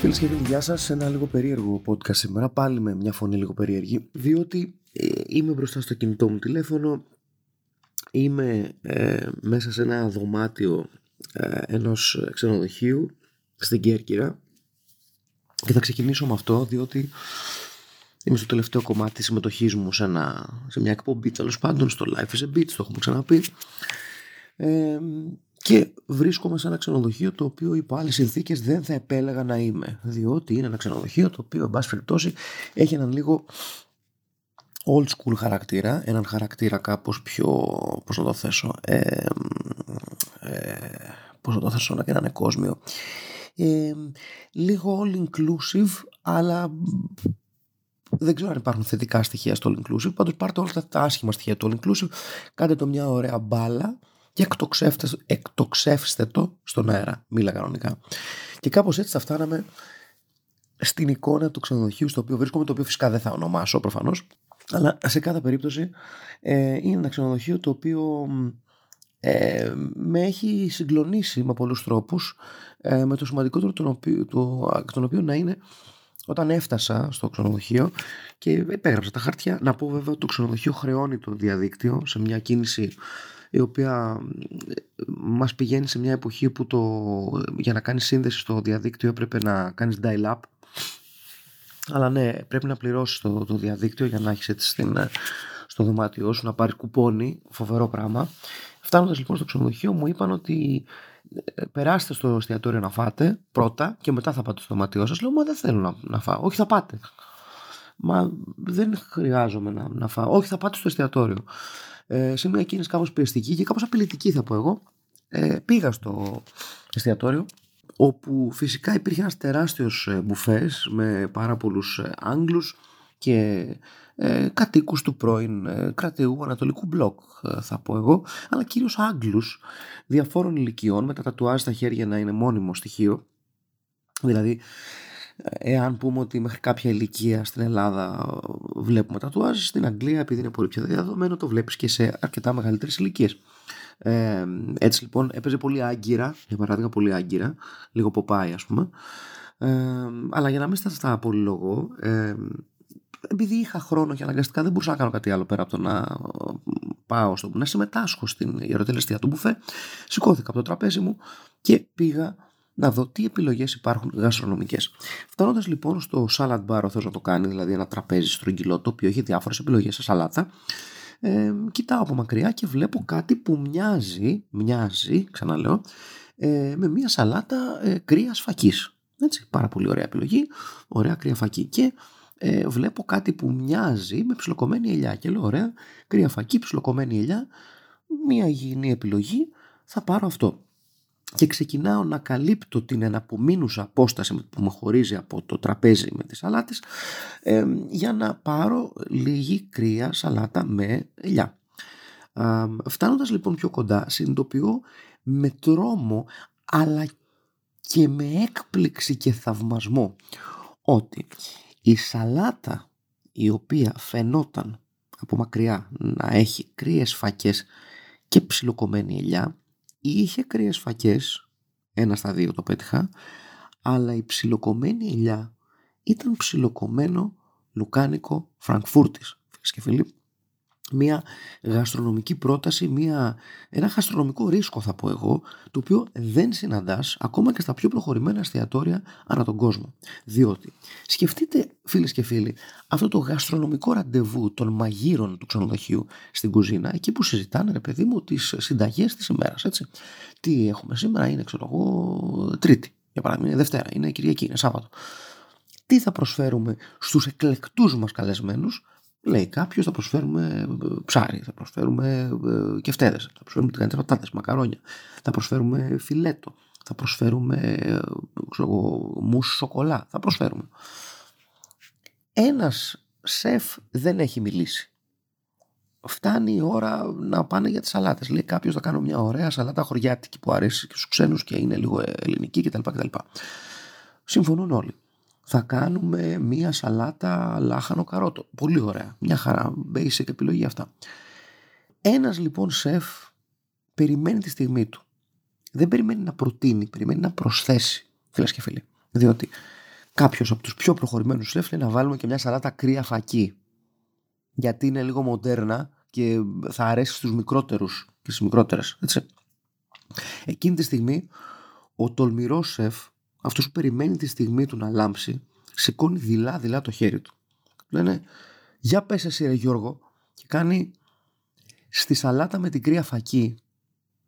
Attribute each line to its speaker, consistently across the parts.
Speaker 1: Φίλες και φίλοι, γεια σας. Σε ένα λίγο περίεργο podcast σήμερα. Πάλι με μια φωνή λίγο περίεργη. Διότι ε, είμαι μπροστά στο κινητό μου τηλέφωνο. Είμαι ε, μέσα σε ένα δωμάτιο ε, ενός ξενοδοχείου στην Κέρκυρα. Και θα ξεκινήσω με αυτό διότι είμαι στο τελευταίο κομμάτι της συμμετοχής μου σε, ένα, σε μια εκπομπή τέλος πάντων στο Life is a Beach, το έχουμε ξαναπεί. Ε, και βρίσκομαι σε ένα ξενοδοχείο το οποίο υπό άλλες συνθήκες δεν θα επέλεγα να είμαι. Διότι είναι ένα ξενοδοχείο το οποίο, εν πάση περιπτώσει, έχει έναν λίγο old school χαρακτήρα. Έναν χαρακτήρα κάπως πιο. Πώς να το θέσω. Ε, ε, πώς να το θέσω να και έναν κόσμιο. Ε, λίγο all inclusive, αλλά δεν ξέρω αν υπάρχουν θετικά στοιχεία στο all inclusive. Πάντως πάρτε όλα τα άσχημα στοιχεία του all inclusive, κάντε το μια ωραία μπάλα και εκτοξεύστε το στον αέρα. Μίλα κανονικά. Και κάπως έτσι θα φτάναμε στην εικόνα του ξενοδοχείου στο οποίο βρίσκομαι, το οποίο φυσικά δεν θα ονομάσω προφανώς, αλλά σε κάθε περίπτωση ε, είναι ένα ξενοδοχείο το οποίο ε, με έχει συγκλονίσει με πολλούς τρόπους ε, με το σημαντικότερο τον οποίο, το, τον οποίο να είναι όταν έφτασα στο ξενοδοχείο και υπέγραψα τα χαρτιά να πω βέβαια ότι το ξενοδοχείο χρεώνει το διαδίκτυο σε μια κίνηση η οποία μας πηγαίνει σε μια εποχή που το, για να κάνεις σύνδεση στο διαδίκτυο έπρεπε να κάνεις dial-up αλλά ναι πρέπει να πληρώσεις το, το διαδίκτυο για να έχεις έτσι στην, στο δωμάτιό σου να πάρεις κουπόνι, φοβερό πράγμα. Φτάνοντας λοιπόν στο ξενοδοχείο μου είπαν ότι ε, περάστε στο εστιατόριο να φάτε πρώτα και μετά θα πάτε στο δωμάτιό σας. Λέω μα δεν θέλω να, να φάω, όχι θα πάτε. Μα δεν χρειάζομαι να, να φάω. Όχι, θα πάτε στο εστιατόριο ε, σε μια κίνηση κάπως πιεστική και κάπως απειλητική θα πω εγώ. Ε, πήγα στο εστιατόριο όπου φυσικά υπήρχε ένας τεράστιος ε, μπουφές με πάρα πολλούς ε, Άγγλους και ε, κατοίκους του πρώην ε, κρατεού Ανατολικού Μπλοκ θα πω εγώ αλλά κυρίως Άγγλους διαφόρων ηλικιών με τα τατουάζ στα χέρια να είναι μόνιμο στοιχείο. Δηλαδή εάν πούμε ότι μέχρι κάποια ηλικία στην Ελλάδα βλέπουμε τατουάζ, στην Αγγλία επειδή είναι πολύ πιο διαδεδομένο το βλέπεις και σε αρκετά μεγαλύτερες ηλικίες. Ε, έτσι λοιπόν έπαιζε πολύ άγκυρα, για παράδειγμα πολύ άγκυρα, λίγο ποπάει ας πούμε. Ε, αλλά για να μην στα πολυλογώ, ε, επειδή είχα χρόνο και αναγκαστικά δεν μπορούσα να κάνω κάτι άλλο πέρα από το να πάω στο να συμμετάσχω στην ιεροτελεστία του μπουφέ, σηκώθηκα από το τραπέζι μου και πήγα να δω τι επιλογές υπάρχουν γαστρονομικές. Φτάνοντας λοιπόν στο salad bar, ο Θεός να το κάνει, δηλαδή ένα τραπέζι στρογγυλό, το οποίο έχει διάφορες επιλογές σε σαλάτα, ε, κοιτάω από μακριά και βλέπω κάτι που μοιάζει, μοιάζει, ξαναλέω, ε, με μια σαλάτα ε, κρύας φακής. Έτσι, πάρα πολύ ωραία επιλογή, ωραία κρύα φακή. Και ε, βλέπω κάτι που μοιάζει με ψιλοκομμένη ελιά. Και λέω, ωραία, κρύα φακή, ψιλοκομμένη ελιά, μια υγιεινή επιλογή, θα πάρω αυτό και ξεκινάω να καλύπτω την εναπομείνουσα απόσταση που με χωρίζει από το τραπέζι με τις σαλάτες ε, για να πάρω λίγη κρύα σαλάτα με ελιά. Ε, φτάνοντας λοιπόν πιο κοντά συνειδητοποιώ με τρόμο αλλά και με έκπληξη και θαυμασμό ότι η σαλάτα η οποία φαινόταν από μακριά να έχει κρύες φακές και ψιλοκομμένη ελιά είχε κρύες φακές, ένα στα δύο το πέτυχα, αλλά η ψιλοκομμένη ελιά ήταν ψιλοκομμένο λουκάνικο Φραγκφούρτης. Φίλες και φίλοι, μια γαστρονομική πρόταση, μια, ένα γαστρονομικό ρίσκο θα πω εγώ, το οποίο δεν συναντάς ακόμα και στα πιο προχωρημένα εστιατόρια ανά τον κόσμο. Διότι σκεφτείτε φίλες και φίλοι αυτό το γαστρονομικό ραντεβού των μαγείρων του ξενοδοχείου στην κουζίνα, εκεί που συζητάνε ρε παιδί μου τις συνταγές της ημέρας, έτσι. Τι έχουμε σήμερα είναι ξέρω εγώ τρίτη, για παράδειγμα είναι Δευτέρα, είναι Κυριακή, είναι Σάββατο. Τι θα προσφέρουμε στους εκλεκτούς μας καλεσμένους Λέει κάποιος θα προσφέρουμε ε, ψάρι, θα προσφέρουμε ε, κεφτέδε, θα προσφέρουμε τηγανιτέ πατάτες, μακαρόνια, θα προσφέρουμε φιλέτο, θα προσφέρουμε ξέρω, μουσ σοκολά, θα προσφέρουμε. Ένας σεφ δεν έχει μιλήσει. Φτάνει η ώρα να πάνε για τις σαλάτες. Λέει κάποιος θα κάνω μια ωραία σαλάτα χωριάτικη που αρέσει και στους ξένους και είναι λίγο ελληνική κτλ. κτλ. Συμφωνούν όλοι. Θα κάνουμε μια σαλάτα λάχανο καρότο. Πολύ ωραία. Μια χαρά. Basic επιλογή αυτά. Ένας λοιπόν σεφ περιμένει τη στιγμή του. Δεν περιμένει να προτείνει, περιμένει να προσθέσει, φίλες και φίλοι. Διότι κάποιος από τους πιο προχωρημένους σεφ λέει να βάλουμε και μια σαλάτα κρύα φακή. Γιατί είναι λίγο μοντέρνα και θα αρέσει στους μικρότερους και στις μικρότερες. Έτσι. Εκείνη τη στιγμή ο τολμηρός σεφ, αυτός που περιμένει τη στιγμή του να λάμψει, σηκώνει δειλά δειλά το χέρι του. Λένε, για πες εσύ ρε Γιώργο, και κάνει στη σαλάτα με την κρύα φακή.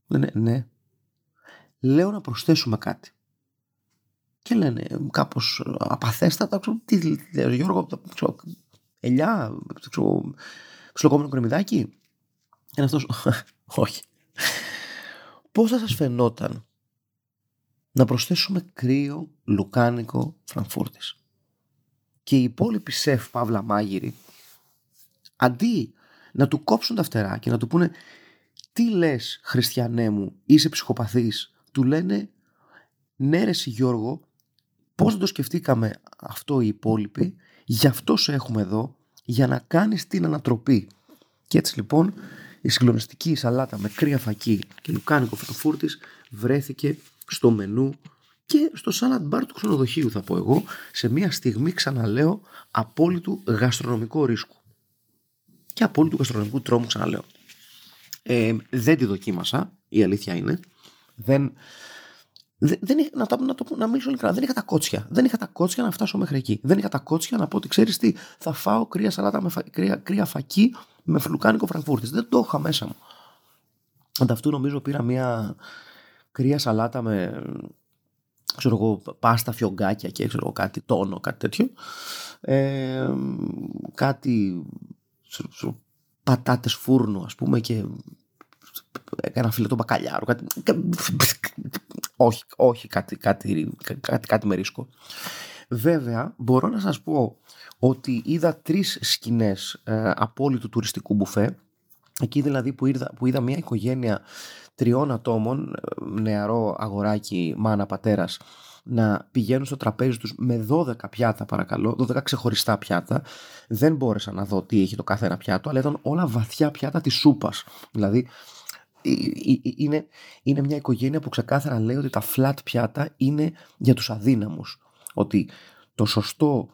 Speaker 1: Λένε, ναι. Λέω να προσθέσουμε κάτι. Και λένε κάπως απαθέστατα, ξέρω, τι λέει Γιώργο, ξέρω, ελιά, ξέρω, ψιλοκόμενο κρεμμυδάκι. Είναι αυτός, όχι. Πώς θα σας φαινόταν να προσθέσουμε κρύο λουκάνικο φραγκφούρτης. Και οι υπόλοιποι σεφ παύλα μάγειροι αντί να του κόψουν τα φτερά και να του πούνε τι λες χριστιανέ μου είσαι ψυχοπαθής του λένε ναι ρε Γιώργο πώς δεν το σκεφτήκαμε αυτό οι υπόλοιποι γι' αυτό σε έχουμε εδώ για να κάνεις την ανατροπή και έτσι λοιπόν η συγκλονιστική σαλάτα με κρύα φακή και λουκάνικο φωτοφούρτης βρέθηκε στο μενού και στο salad bar του ξενοδοχείου θα πω εγώ σε μια στιγμή ξαναλέω απόλυτου γαστρονομικού ρίσκου και απόλυτου γαστρονομικού τρόμου ξαναλέω ε, δεν τη δοκίμασα η αλήθεια είναι δεν, δεν, δεν να, το, να, το, να μιλήσω ειλικρινά, δεν είχα τα κότσια. Δεν είχα τα κότσια να φτάσω μέχρι εκεί. Δεν είχα τα κότσια να πω ότι ξέρεις τι, θα φάω κρύα σαλάτα με φα, κρύα, κρύα φακή με φλουκάνικο φραγκφούρτης. Δεν το είχα μέσα μου. Ανταυτού νομίζω πήρα μια κρύα σαλάτα με ξέρω εγώ, πάστα φιωγκάκια και ξέρω κάτι τόνο, κάτι τέτοιο. Ε, κάτι ξέρω, πατάτες φούρνο ας πούμε και ένα φιλετό μπακαλιάρο. Κάτι, όχι, όχι κάτι, κάτι, κάτι, κάτι με ρίσκο. Βέβαια, μπορώ να σας πω ότι είδα τρεις σκηνές ε, απόλυτου τουριστικού μπουφέ. Εκεί δηλαδή που είδα, που είδα μια οικογένεια τριών ατόμων, ε, νεαρό αγοράκι, μάνα, πατέρας, να πηγαίνουν στο τραπέζι τους με 12 πιάτα παρακαλώ, 12 ξεχωριστά πιάτα. Δεν μπόρεσα να δω τι έχει το κάθε ένα πιάτο, αλλά ήταν όλα βαθιά πιάτα της σούπας. Δηλαδή είναι, είναι μια οικογένεια που ξεκάθαρα λέει ότι τα flat πιάτα είναι για τους αδύναμους. Ότι το σωστό,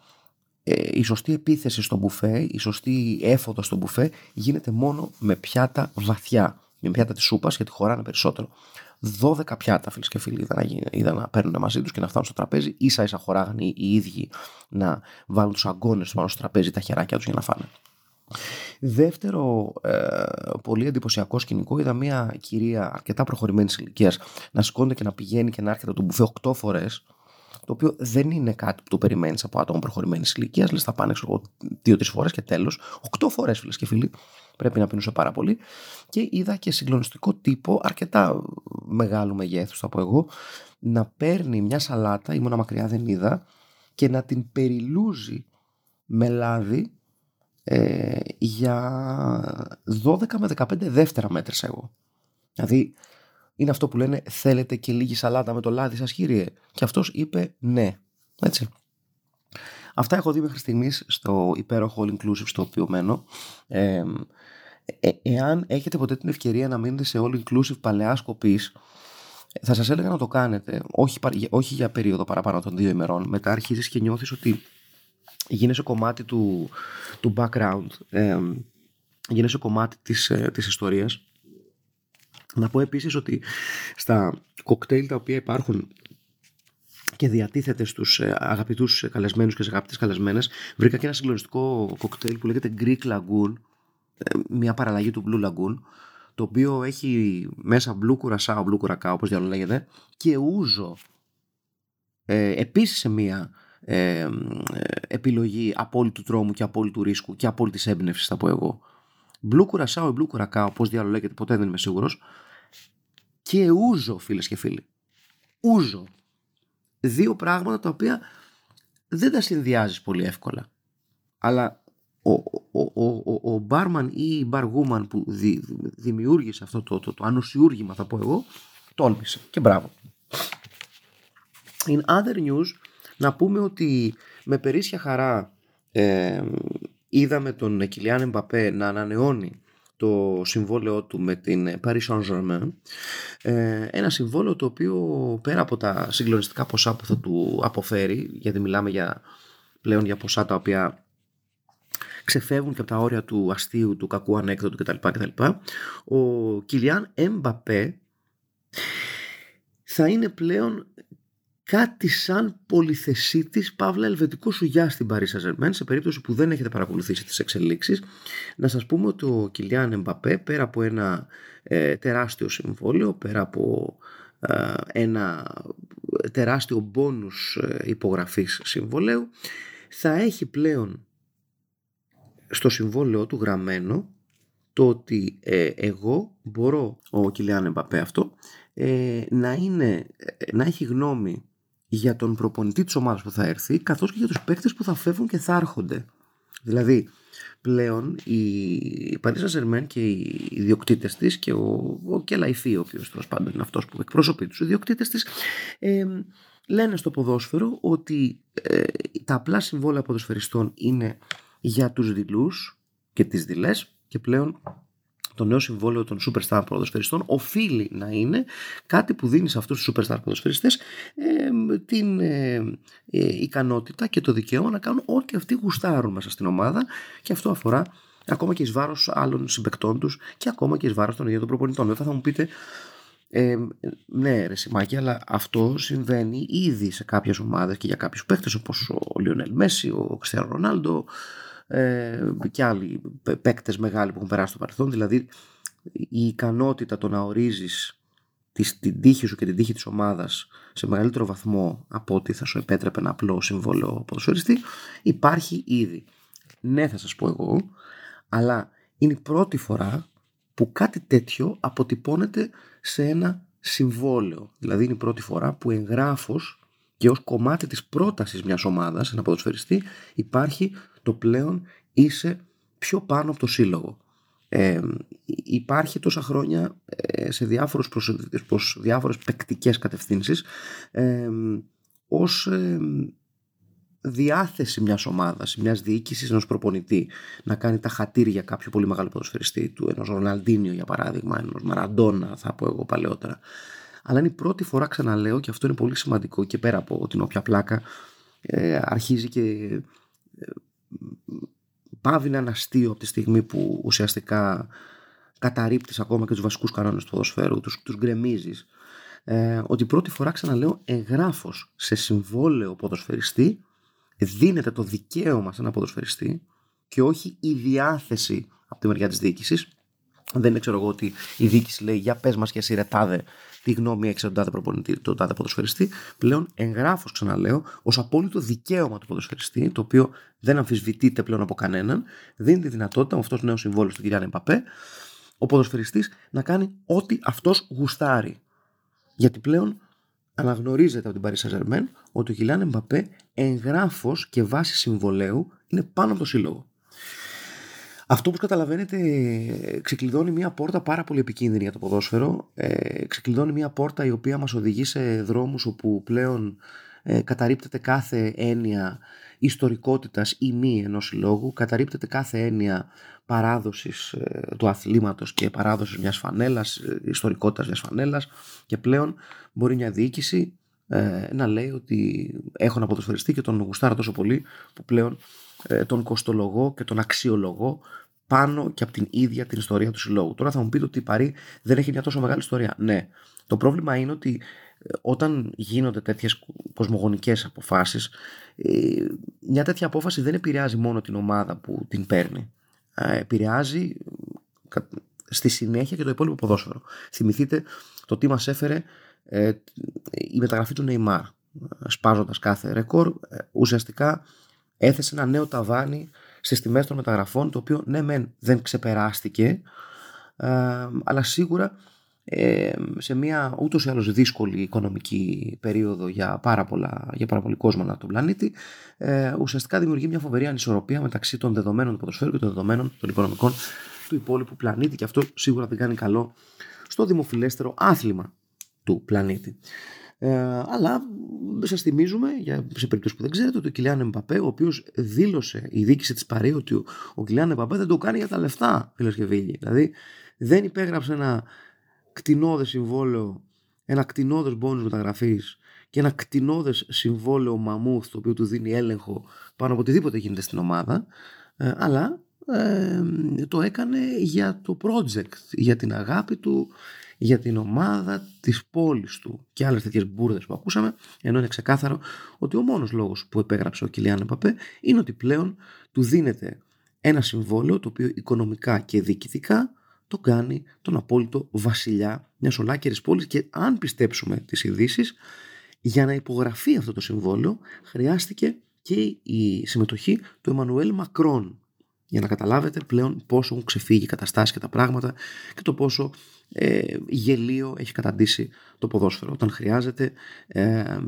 Speaker 1: ε, η σωστή επίθεση στο μπουφέ, η σωστή έφοδο στο μπουφέ γίνεται μόνο με πιάτα βαθιά. Με πιάτα της σούπας γιατί χωράνε περισσότερο. 12 πιάτα φίλες και φίλοι είδα να, να παίρνουν μαζί τους και να φτάνουν στο τραπέζι. σα ίσα χωράγανε οι ίδιοι να βάλουν τους αγκώνες πάνω στο τραπέζι τα χεράκια τους για να φάνε. Δεύτερο ε, πολύ εντυπωσιακό σκηνικό είδα μια κυρία αρκετά προχωρημένης ηλικίας να σηκώνεται και να πηγαίνει και να έρχεται το μπουφέ 8 φορές. Το οποίο δεν είναι κάτι που το περιμένεις από άτομο προχωρημένης ηλικίας. Λες, θα πάνε δύο-τρεις φορές και τέλος. 8 φορές, φίλες και φίλοι. Πρέπει να πίνουσε πάρα πολύ. Και είδα και συγκλονιστικό τύπο, αρκετά μεγάλου μεγέθους, θα πω εγώ, να παίρνει μια σαλάτα, ήμουνα μακριά δεν είδα, και να την περιλούζει με λάδι ε, για 12 με 15 δεύτερα μέτρησα εγώ. Δηλαδή είναι αυτό που λένε θέλετε και λίγη σαλάτα με το λάδι σας κύριε. Και αυτός είπε ναι. Έτσι. Αυτά έχω δει μέχρι στιγμής στο υπέροχο all inclusive στο οποίο μένω. Ε, ε, εάν έχετε ποτέ την ευκαιρία να μείνετε σε all inclusive παλαιά κοπής, θα σας έλεγα να το κάνετε, όχι, όχι για περίοδο παραπάνω των δύο ημερών. Μετά αρχίζεις και νιώθεις ότι γίνεσαι κομμάτι του, του background, ε, γίνεσαι κομμάτι της, ε, της ιστορίας. Να πω επίσης ότι στα κοκτέιλ τα οποία υπάρχουν και διατίθεται στους ε, αγαπητούς καλεσμένους και στις αγαπητές καλεσμένες βρήκα και ένα συγκλονιστικό κοκτέιλ που λέγεται Greek Lagoon ε, μια παραλλαγή του Blue Lagoon το οποίο έχει μέσα blue curacao, blue curacao όπως διάλογο λέγεται και ούζο ε, επίσης σε μια ε, επιλογή απόλυτου τρόμου και απόλυτου ρίσκου και απόλυτης έμπνευσης, θα πω εγώ. Blue Curacao ή Blue Curacao, πώς διάλογο λέγεται, ποτέ δεν είμαι σίγουρος. Και ούζο, φίλες και φίλοι. Ούζο. Δύο πράγματα τα οποία δεν τα συνδυάζεις πολύ εύκολα. Αλλά ο, ο, ο, ο μπάρμαν ή η μπαργούμαν που δημιούργησε αυτό το, το, το ανοσιούργημα θα πω εγώ τόλμησε και μπράβο. In other news να πούμε ότι με περίσσια χαρά ε, είδαμε τον Κιλιάν Εμπαπέ να ανανεώνει το συμβόλαιό του με την Paris Saint-Germain ε, ένα συμβόλαιο το οποίο πέρα από τα συγκλονιστικά ποσά που θα του αποφέρει γιατί μιλάμε για, πλέον για ποσά τα οποία ξεφεύγουν και από τα όρια του αστείου, του κακού ανέκδοτου κτλ. κτλ. Ο Κιλιάν Εμπαπέ θα είναι πλέον κάτι σαν πολυθεσίτης παύλα ελβετικό σουγιά στην Paris saint σε περίπτωση που δεν έχετε παρακολουθήσει τις εξελίξεις. Να σας πούμε ότι ο Κιλιάν Εμπαπέ πέρα από ένα ε, τεράστιο συμβόλαιο πέρα από ε, ένα τεράστιο μπόνους ε, υπογραφής συμβολέου θα έχει πλέον στο συμβόλαιο του γραμμένο το ότι ε, εγώ μπορώ, ο Κιλιάν Εμπαπέ αυτό, ε, να, είναι, να έχει γνώμη για τον προπονητή της ομάδας που θα έρθει καθώς και για τους παίκτες που θα φεύγουν και θα έρχονται. Δηλαδή πλέον η Παρίσα Ζερμέν και οι ιδιοκτήτες της και ο, ο Κελαϊφή ο οποίος τέλος πάντων είναι αυτός που εκπροσωπεί τους ιδιοκτήτες της ε, λένε στο ποδόσφαιρο ότι ε, τα απλά συμβόλαια ποδοσφαιριστών είναι για τους δηλούς και τις δηλές και πλέον το νέο συμβόλαιο των superstar ποδοσφαιριστών οφείλει να είναι κάτι που δίνει σε αυτούς τους superstar ποδοσφαιριστές ε, την ε, ε, ικανότητα και το δικαίωμα να κάνουν ό,τι αυτοί γουστάρουν μέσα στην ομάδα και αυτό αφορά ακόμα και εις βάρος άλλων συμπεκτών τους και ακόμα και εις βάρος των ίδιων των προπονητών. Βέβαια θα μου πείτε ε, ναι, ρε Σιμάκη, αλλά αυτό συμβαίνει ήδη σε κάποιες ομάδες και για κάποιους παίχτε όπως ο Λιονέλ Μέση, ο Κριστιανό Ρονάλντο, ε, και άλλοι παίκτες μεγάλοι που έχουν περάσει στο παρελθόν. Δηλαδή η ικανότητα το να ορίζεις την τύχη σου και την τύχη της ομάδας σε μεγαλύτερο βαθμό από ότι θα σου επέτρεπε ένα απλό συμβόλαιο ποδοσφαιριστή υπάρχει ήδη. Ναι θα σας πω εγώ, αλλά είναι η πρώτη φορά που κάτι τέτοιο αποτυπώνεται σε ένα συμβόλαιο. Δηλαδή είναι η πρώτη φορά που εγγράφος και ως κομμάτι της πρότασης μιας ομάδας, ένα ποδοσφαιριστή, υπάρχει το πλέον είσαι πιο πάνω από το σύλλογο. Ε, υπάρχει τόσα χρόνια ε, σε διάφορους προς, προς διάφορες παικτικές κατευθύνσεις ε, ως ε, διάθεση μιας ομάδας, μιας διοίκησης ενός προπονητή να κάνει τα χατήρια κάποιου πολύ μεγάλο ποδοσφαιριστή του, ενός Ροναλντίνιο για παράδειγμα, ενός Μαραντόνα θα πω εγώ παλαιότερα. Αλλά είναι η πρώτη φορά ξαναλέω και αυτό είναι πολύ σημαντικό και πέρα από την όποια πλάκα ε, αρχίζει και πάβει να είναι αστείο από τη στιγμή που ουσιαστικά καταρρύπτεις ακόμα και τους βασικούς κανόνες του ποδοσφαίρου, τους, τους γκρεμίζεις. Ε, ότι πρώτη φορά ξαναλέω εγγράφος σε συμβόλαιο ποδοσφαιριστή δίνεται το δικαίωμα σε ένα ποδοσφαιριστή και όχι η διάθεση από τη μεριά της διοίκησης δεν είναι ξέρω εγώ ότι η διοίκηση λέει για πες μας και εσύ ρε τάδε τι γνώμη έχεις τον τάδε προπονητή, τον τάδε ποδοσφαιριστή. Πλέον εγγράφως, ξαναλέω, ως απόλυτο δικαίωμα του ποδοσφαιριστή, το οποίο δεν αμφισβητείται πλέον από κανέναν, δίνει τη δυνατότητα με αυτός το νέος συμβόλαιος στον Κυριάννη Εμπαπέ, ο ποδοσφαιριστής να κάνει ό,τι αυτός γουστάρει. Γιατί πλέον αναγνωρίζεται από την Paris Saint-Germain ότι ο Κιλιάν Εμπαπέ εγγράφος και βάση συμβολέου είναι πάνω από το σύλλογο. Αυτό που καταλαβαίνετε ξεκλειδώνει μια πόρτα πάρα πολύ επικίνδυνη για το ποδόσφαιρο. Ε, ξεκλειδώνει μια πόρτα η οποία μας οδηγεί σε δρόμους όπου πλέον ε, καταρρύπτεται κάθε έννοια ιστορικότητας ή μη ενός συλλόγου, καταρρύπτεται κάθε έννοια παράδοσης ε, του αθλήματος και παράδοσης μιας φανέλας, ε, ιστορικότητας μιας φανέλας και πλέον μπορεί μια διοίκηση ε, να λέει ότι έχω να ποδοσφαιριστεί και τον γουστάρα τόσο πολύ που πλέον ε, τον κοστολογώ και τον αξιολογώ πάνω και από την ίδια την ιστορία του συλλόγου. Τώρα θα μου πείτε ότι η Παρή δεν έχει μια τόσο μεγάλη ιστορία. Ναι. Το πρόβλημα είναι ότι ε, όταν γίνονται τέτοιες κοσμογονικές αποφάσεις ε, μια τέτοια απόφαση δεν επηρεάζει μόνο την ομάδα που την παίρνει. Επηρεάζει στη συνέχεια και το υπόλοιπο ποδόσφαιρο. Θυμηθείτε το τι μας έφερε η μεταγραφή του Νεϊμάρ σπάζοντας κάθε ρεκόρ ουσιαστικά έθεσε ένα νέο ταβάνι στις τιμές των μεταγραφών, το οποίο ναι, μεν δεν ξεπεράστηκε, ε, αλλά σίγουρα ε, σε μια ούτως ή άλλως δύσκολη οικονομική περίοδο για πάρα, πολλά, για πάρα πολύ κόσμο ανά τον πλανήτη ε, ουσιαστικά δημιουργεί μια φοβερή ανισορροπία μεταξύ των δεδομένων του ποδοσφαίρου και των δεδομένων των οικονομικών του υπόλοιπου πλανήτη και αυτό σίγουρα δεν κάνει καλό στο δημοφιλέστερο άθλημα του πλανήτη. Ε, αλλά σα θυμίζουμε, για, σε περίπτωση που δεν ξέρετε, ότι ο Κιλιάν Εμπαπέ, ο οποίος δήλωσε η δίκηση της Παρή ότι ο, ο Κιλιάν Εμπαπέ δεν το κάνει για τα λεφτά, φίλε και φίλοι. Δηλαδή δεν υπέγραψε ένα κτηνόδε συμβόλαιο, ένα κτηνόδε μπόνους μεταγραφής και ένα κτηνόδε συμβόλαιο μαμούθ το οποίο του δίνει έλεγχο πάνω από οτιδήποτε γίνεται στην ομάδα, ε, αλλά ε, το έκανε για το project, για την αγάπη του, για την ομάδα της πόλης του. Και άλλες τέτοιες μπουρδες που ακούσαμε, ενώ είναι ξεκάθαρο ότι ο μόνος λόγος που επέγραψε ο Κιλιάν Παπέ είναι ότι πλέον του δίνεται ένα συμβόλαιο το οποίο οικονομικά και διοικητικά το κάνει τον απόλυτο βασιλιά μιας ολάκερης πόλης. Και αν πιστέψουμε τις ειδήσει, για να υπογραφεί αυτό το συμβόλαιο χρειάστηκε και η συμμετοχή του Εμμανουέλ Μακρόν για να καταλάβετε πλέον πόσο έχουν ξεφύγει οι καταστάσεις και τα πράγματα και το πόσο ε, γελίο έχει καταντήσει το ποδόσφαιρο όταν χρειάζεται ε,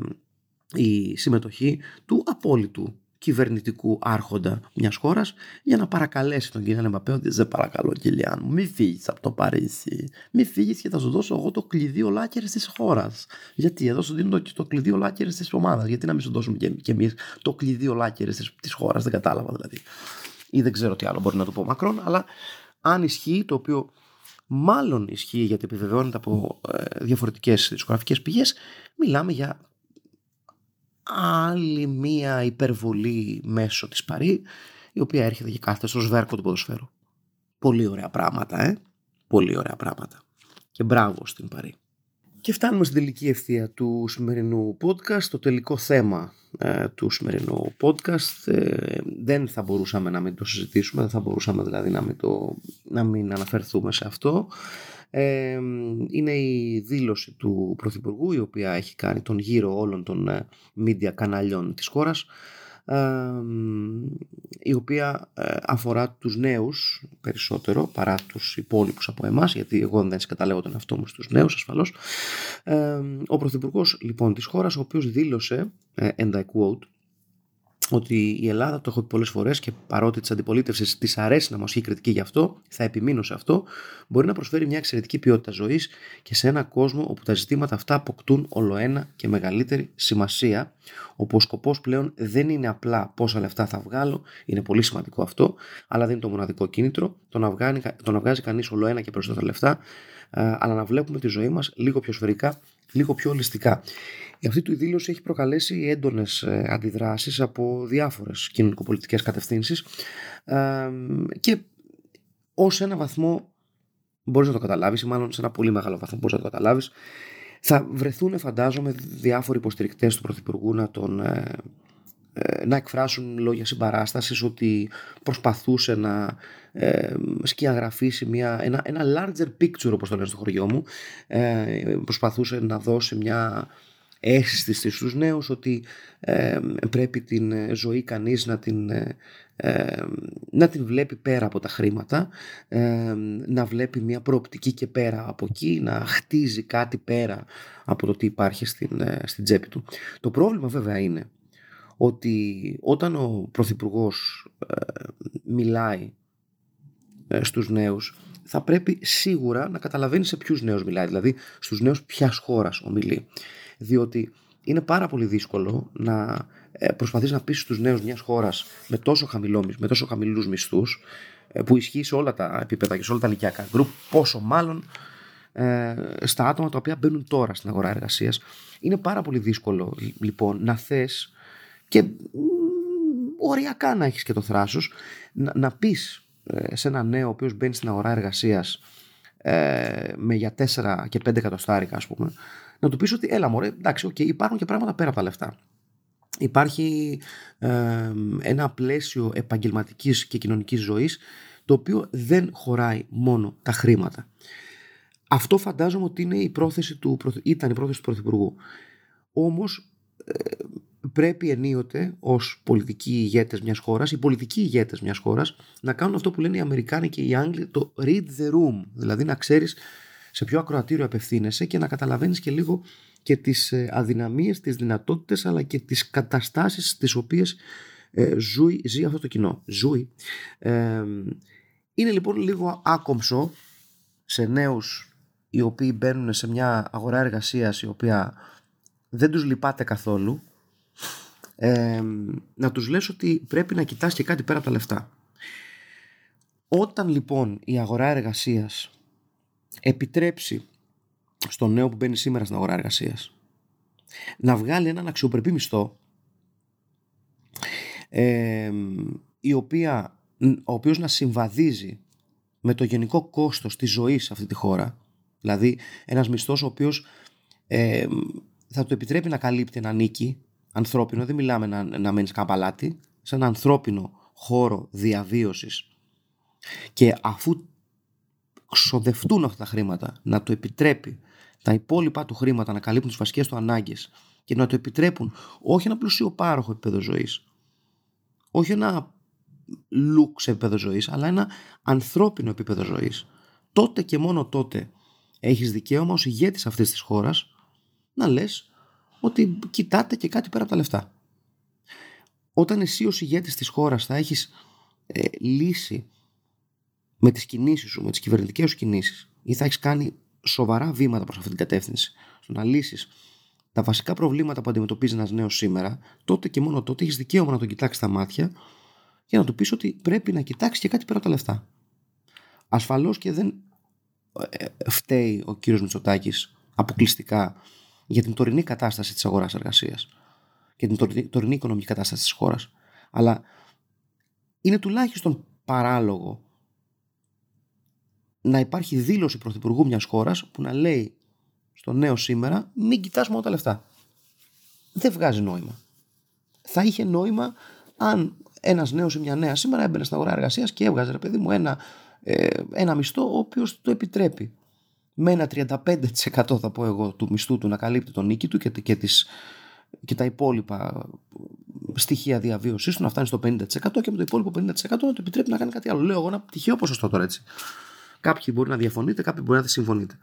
Speaker 1: η συμμετοχή του απόλυτου κυβερνητικού άρχοντα μιας χώρας για να παρακαλέσει τον Κιλιάν Εμπαπέ ότι δεν παρακαλώ Κιλιάν μου, μη φύγεις από το Παρίσι. Μη φύγεις και θα σου δώσω εγώ το κλειδί ολάκερης της χώρας. Γιατί εδώ σου δίνω το, το κλειδί ολάκερης της ομάδας. Γιατί να μην σου δώσουμε και, εμείς το κλειδί ολάκερης της χώρας. Δεν κατάλαβα δηλαδή. Ή δεν ξέρω τι άλλο μπορεί να το πω μακρόν, αλλά αν ισχύει το οποίο μάλλον ισχύει γιατί επιβεβαιώνεται από ε, διαφορετικές δισκογραφικές πηγές μιλάμε για άλλη μία υπερβολή μέσω της Παρή η οποία έρχεται και κάθεται στο σβέρκο του ποδοσφαίρου. Πολύ ωραία πράγματα, ε. Πολύ ωραία πράγματα. Και μπράβο στην Παρή. Και φτάνουμε στην τελική ευθεία του σημερινού podcast, το τελικό θέμα ε, του σημερινού podcast. Ε, δεν θα μπορούσαμε να μην το συζητήσουμε, δεν θα μπορούσαμε δηλαδή να μην, το, να μην αναφερθούμε σε αυτό. Ε, είναι η δήλωση του Πρωθυπουργού η οποία έχει κάνει τον γύρο όλων των ε, media καναλιών της χώρας η οποία ε, αφορά τους νέους περισσότερο παρά τους υπόλοιπους από εμάς γιατί εγώ δεν συγκαταλέγω τον εαυτό μου στους νέους ασφαλώς. Ο Πρωθυπουργός λοιπόν της χώρας ο οποίος δήλωσε ε, and I quote ότι η Ελλάδα, το έχω πει πολλές φορές και παρότι της αντιπολίτευσης της αρέσει να μας έχει κριτική γι' αυτό, θα επιμείνω σε αυτό, μπορεί να προσφέρει μια εξαιρετική ποιότητα ζωής και σε ένα κόσμο όπου τα ζητήματα αυτά αποκτούν ολοένα και μεγαλύτερη σημασία. Όπου ο σκοπό πλέον δεν είναι απλά πόσα λεφτά θα βγάλω, είναι πολύ σημαντικό αυτό, αλλά δεν είναι το μοναδικό κίνητρο. Το να, βγάνει, το να βγάζει κανείς ολοένα και περισσότερα λεφτά, αλλά να βλέπουμε τη ζωή μας λίγο πιο σφαιρικά, λίγο πιο ολιστικά. Η αυτή του δήλωση έχει προκαλέσει έντονες ε, αντιδράσεις από διάφορες κοινωνικοπολιτικές κατευθύνσεις και ως ένα βαθμό μπορείς να το καταλάβεις ή μάλλον σε ένα πολύ μεγάλο βαθμό μπορείς να το καταλάβεις θα βρεθούν φαντάζομαι διάφοροι υποστηρικτές του Πρωθυπουργού να τον ε, ε, να εκφράσουν λόγια συμπαράστασης ότι προσπαθούσε να ε, σκιαγραφίσει μια, ένα, ένα larger picture όπως το λένε στο χωριό μου ε, προσπαθούσε να δώσει μια αίσθηση στους νέους ότι ε, πρέπει την ε, ζωή κανείς να την, ε, να την βλέπει πέρα από τα χρήματα, να βλέπει μια προοπτική και πέρα από εκεί, να χτίζει κάτι πέρα από το τι υπάρχει στην, στην τσέπη του. Το πρόβλημα βέβαια είναι ότι όταν ο Πρωθυπουργός μιλάει στους νέους θα πρέπει σίγουρα να καταλαβαίνει σε ποιους νέους μιλάει, δηλαδή στους νέους ποιας χώρας ομιλεί διότι είναι πάρα πολύ δύσκολο να ε, προσπαθείς να πείσεις τους νέους μιας χώρας με τόσο, χαμηλό, με τόσο χαμηλούς μισθούς ε, που ισχύει σε όλα τα επίπεδα και σε όλα τα ηλικιακά γκρουπ, πόσο μάλλον ε, στα άτομα τα οποία μπαίνουν τώρα στην αγορά εργασίας. Είναι πάρα πολύ δύσκολο λοιπόν να θες και οριακά να έχεις και το θράσος να, να πεις σε ένα νέο ο οποίος μπαίνει στην αγορά εργασίας με για 4 και 5 εκατοστάρικα ας πούμε να του πεις ότι έλα μωρέ, εντάξει, okay, υπάρχουν και πράγματα πέρα από τα λεφτά. Υπάρχει ε, ένα πλαίσιο επαγγελματικής και κοινωνικής ζωής το οποίο δεν χωράει μόνο τα χρήματα. Αυτό φαντάζομαι ότι είναι η πρόθεση του, ήταν η πρόθεση του Πρωθυπουργού. Όμως ε, πρέπει ενίοτε ως πολιτικοί ηγέτες μιας χώρας, οι πολιτικοί ηγέτες μιας χώρας να κάνουν αυτό που λένε οι Αμερικάνοι και οι Άγγλοι το read the room, δηλαδή να ξέρεις σε ποιο ακροατήριο απευθύνεσαι και να καταλαβαίνεις και λίγο και τις ε, αδυναμίες, τις δυνατότητες αλλά και τις καταστάσεις στις οποίες ε, ζούει, ζει αυτό το κοινό. Ζούει. Ε, είναι λοιπόν λίγο άκομψο σε νέους οι οποίοι μπαίνουν σε μια αγορά εργασίας η οποία δεν τους λυπάται καθόλου ε, να τους λες ότι πρέπει να κοιτάς και κάτι πέρα από τα λεφτά. Όταν λοιπόν η αγορά εργασίας επιτρέψει στον νέο που μπαίνει σήμερα στην αγορά εργασίας να βγάλει έναν αξιοπρεπή μισθό ε, η οποία, ο οποίος να συμβαδίζει με το γενικό κόστος της ζωής σε αυτή τη χώρα δηλαδή ένας μισθός ο οποίος ε, θα του επιτρέπει να καλύπτει ένα νίκη ανθρώπινο, δεν μιλάμε να, να μένεις καπαλάτι σε ένα ανθρώπινο χώρο διαβίωσης. Και αφού ξοδευτούν αυτά τα χρήματα να του επιτρέπει τα υπόλοιπα του χρήματα να καλύπτουν τις βασικές του ανάγκες και να του επιτρέπουν όχι ένα πλουσίο πάροχο επίπεδο ζωής όχι ένα λουξ επίπεδο ζωής αλλά ένα ανθρώπινο επίπεδο ζωής τότε και μόνο τότε έχεις δικαίωμα ως ηγέτης αυτής της χώρας να λες ότι κοιτάτε και κάτι πέρα από τα λεφτά. Όταν εσύ ως ηγέτης της χώρας θα έχεις ε, λύσει με τις κινήσεις σου, με τις κυβερνητικές σου κινήσεις ή θα έχεις κάνει σοβαρά βήματα προς αυτή την κατεύθυνση στο να λύσεις τα βασικά προβλήματα που αντιμετωπίζεις ένας νέος σήμερα, τότε και μόνο τότε έχεις δικαίωμα να τον κοιτάξεις τα μάτια και να του πεις ότι πρέπει να κοιτάξεις και κάτι πέρα από τα λεφτά. Ασφαλώς και δεν ε, φταίει ο κύριος Μητσοτάκης αποκλειστικά για την τωρινή κατάσταση της αγοράς εργασίας και την τωρινή, τωρινή οικονομική κατάσταση της χώρας. Αλλά είναι τουλάχιστον παράλογο να υπάρχει δήλωση πρωθυπουργού μιας χώρας που να λέει στο νέο σήμερα μην κοιτάς μόνο τα λεφτά. Δεν βγάζει νόημα. Θα είχε νόημα αν ένας νέος ή μια νέα σήμερα έμπαινε στην αγορά εργασίας και έβγαζε, ρε παιδί μου, ένα, ε, ένα μισθό ο οποίος το επιτρέπει με ένα 35% θα πω εγώ του μισθού του να καλύπτει τον νίκη του και, και, τις, και τα υπόλοιπα στοιχεία διαβίωσής του να φτάνει στο 50% και με το υπόλοιπο 50% να του επιτρέπει να κάνει κάτι άλλο. Λέω εγώ ένα τυχαίο ποσοστό τώρα έτσι. Κάποιοι μπορεί να διαφωνείτε, κάποιοι μπορεί να δεν συμφωνείτε.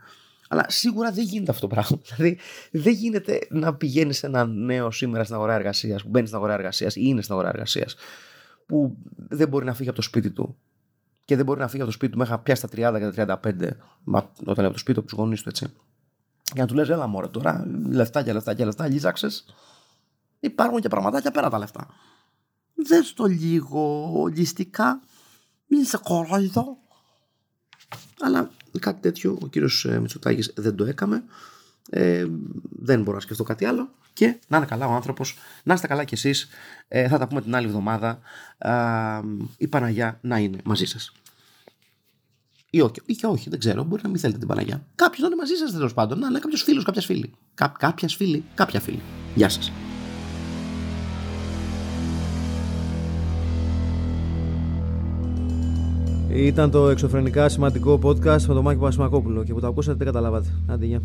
Speaker 1: Αλλά σίγουρα δεν γίνεται αυτό το πράγμα. Δηλαδή, δεν γίνεται να πηγαίνεις σε ένα νέο σήμερα στην αγορά εργασίας, που μπαίνει στην αγορά εργασίας ή είναι στην αγορά εργασίας, που δεν μπορεί να φύγει από το σπίτι του και δεν μπορεί να φύγει από το σπίτι του μέχρι να πιάσει τα 30 και τα 35, μα, όταν είναι από το σπίτι από τους γονείς του, έτσι. Για να του λες, έλα μωρέ τώρα, λεφτά και λεφτά και λεφτά, λύσαξε. Υπάρχουν και πραγματάκια πέρα τα λεφτά. Δεν στο λίγο ληστικά, μην σε κορόιδο. Αλλά κάτι τέτοιο ο κύριος ε, Μητσοτάκης δεν το έκαμε. Ε, δεν μπορώ να σκεφτώ κάτι άλλο. Και να είναι καλά ο άνθρωπος, να είστε καλά κι εσείς. Ε, θα τα πούμε την άλλη εβδομάδα. Ε, η Παναγιά να είναι μαζί σας. Ή όχι, ή και όχι, δεν ξέρω. Μπορεί να μην θέλετε την Παναγιά. Κάποιος να είναι μαζί σας τέλος πάντων. Να είναι κάποιος φίλος, κάποιας φίλη. Κά, κάποιας φίλη, κάποια φίλη. Γεια σας.
Speaker 2: Ήταν το εξωφρενικά σημαντικό podcast με τον Μάκη Πασμακόπουλο και που το ακούσατε δεν καταλάβατε. Άντε, γεια.